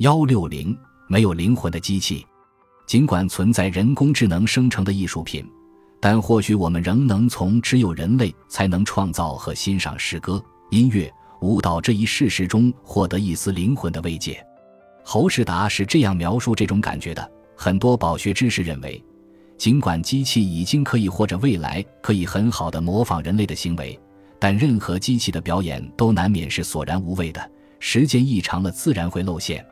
幺六零没有灵魂的机器，尽管存在人工智能生成的艺术品，但或许我们仍能从只有人类才能创造和欣赏诗歌、音乐、舞蹈这一事实中获得一丝灵魂的慰藉。侯世达是这样描述这种感觉的：很多饱学之士认为，尽管机器已经可以或者未来可以很好的模仿人类的行为，但任何机器的表演都难免是索然无味的。时间一长了，自然会露馅。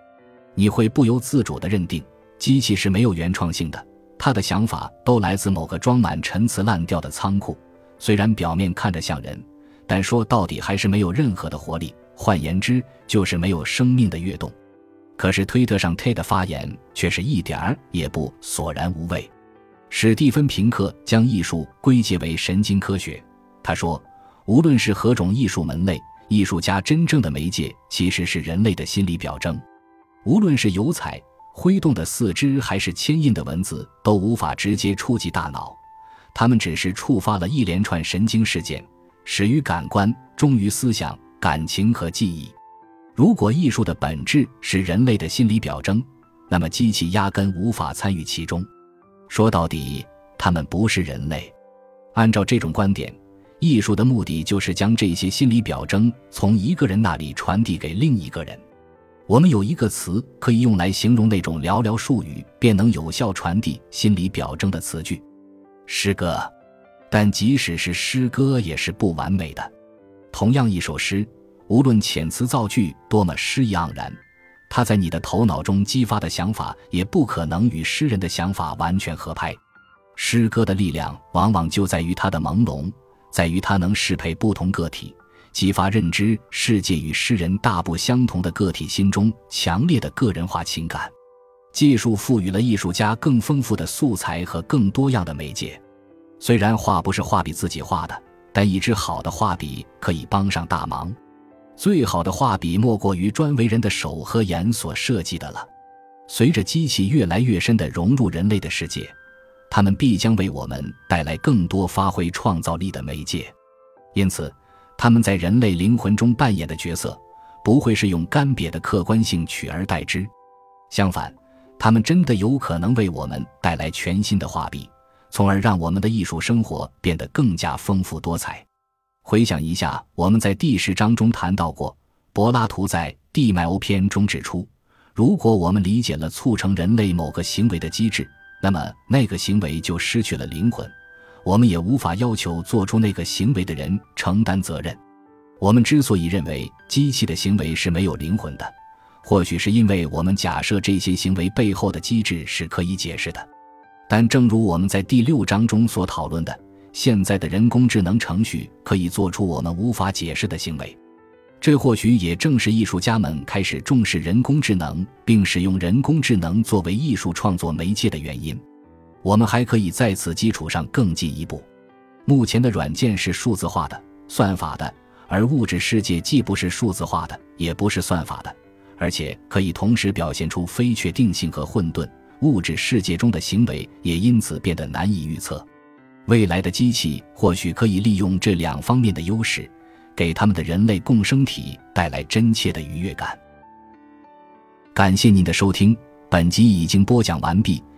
你会不由自主地认定，机器是没有原创性的，他的想法都来自某个装满陈词滥调的仓库。虽然表面看着像人，但说到底还是没有任何的活力。换言之，就是没有生命的跃动。可是推特上 T 的发言却是一点儿也不索然无味。史蒂芬平克将艺术归结为神经科学。他说，无论是何种艺术门类。艺术家真正的媒介其实是人类的心理表征，无论是油彩、挥动的四肢，还是牵印的文字，都无法直接触及大脑，它们只是触发了一连串神经事件，始于感官，终于思想、感情和记忆。如果艺术的本质是人类的心理表征，那么机器压根无法参与其中。说到底，他们不是人类。按照这种观点。艺术的目的就是将这些心理表征从一个人那里传递给另一个人。我们有一个词可以用来形容那种寥寥数语便能有效传递心理表征的词句：诗歌。但即使是诗歌，也是不完美的。同样一首诗，无论遣词造句多么诗意盎然，它在你的头脑中激发的想法也不可能与诗人的想法完全合拍。诗歌的力量往往就在于它的朦胧。在于它能适配不同个体，激发认知世界与诗人大不相同的个体心中强烈的个人化情感。技术赋予了艺术家更丰富的素材和更多样的媒介。虽然画不是画笔自己画的，但一支好的画笔可以帮上大忙。最好的画笔莫过于专为人的手和眼所设计的了。随着机器越来越深地融入人类的世界。他们必将为我们带来更多发挥创造力的媒介，因此，他们在人类灵魂中扮演的角色，不会是用干瘪的客观性取而代之。相反，他们真的有可能为我们带来全新的画笔，从而让我们的艺术生活变得更加丰富多彩。回想一下，我们在第十章中谈到过，柏拉图在《地脉欧篇》中指出，如果我们理解了促成人类某个行为的机制。那么，那个行为就失去了灵魂，我们也无法要求做出那个行为的人承担责任。我们之所以认为机器的行为是没有灵魂的，或许是因为我们假设这些行为背后的机制是可以解释的。但正如我们在第六章中所讨论的，现在的人工智能程序可以做出我们无法解释的行为。这或许也正是艺术家们开始重视人工智能，并使用人工智能作为艺术创作媒介的原因。我们还可以在此基础上更进一步。目前的软件是数字化的、算法的，而物质世界既不是数字化的，也不是算法的，而且可以同时表现出非确定性和混沌。物质世界中的行为也因此变得难以预测。未来的机器或许可以利用这两方面的优势。给他们的人类共生体带来真切的愉悦感。感谢您的收听，本集已经播讲完毕。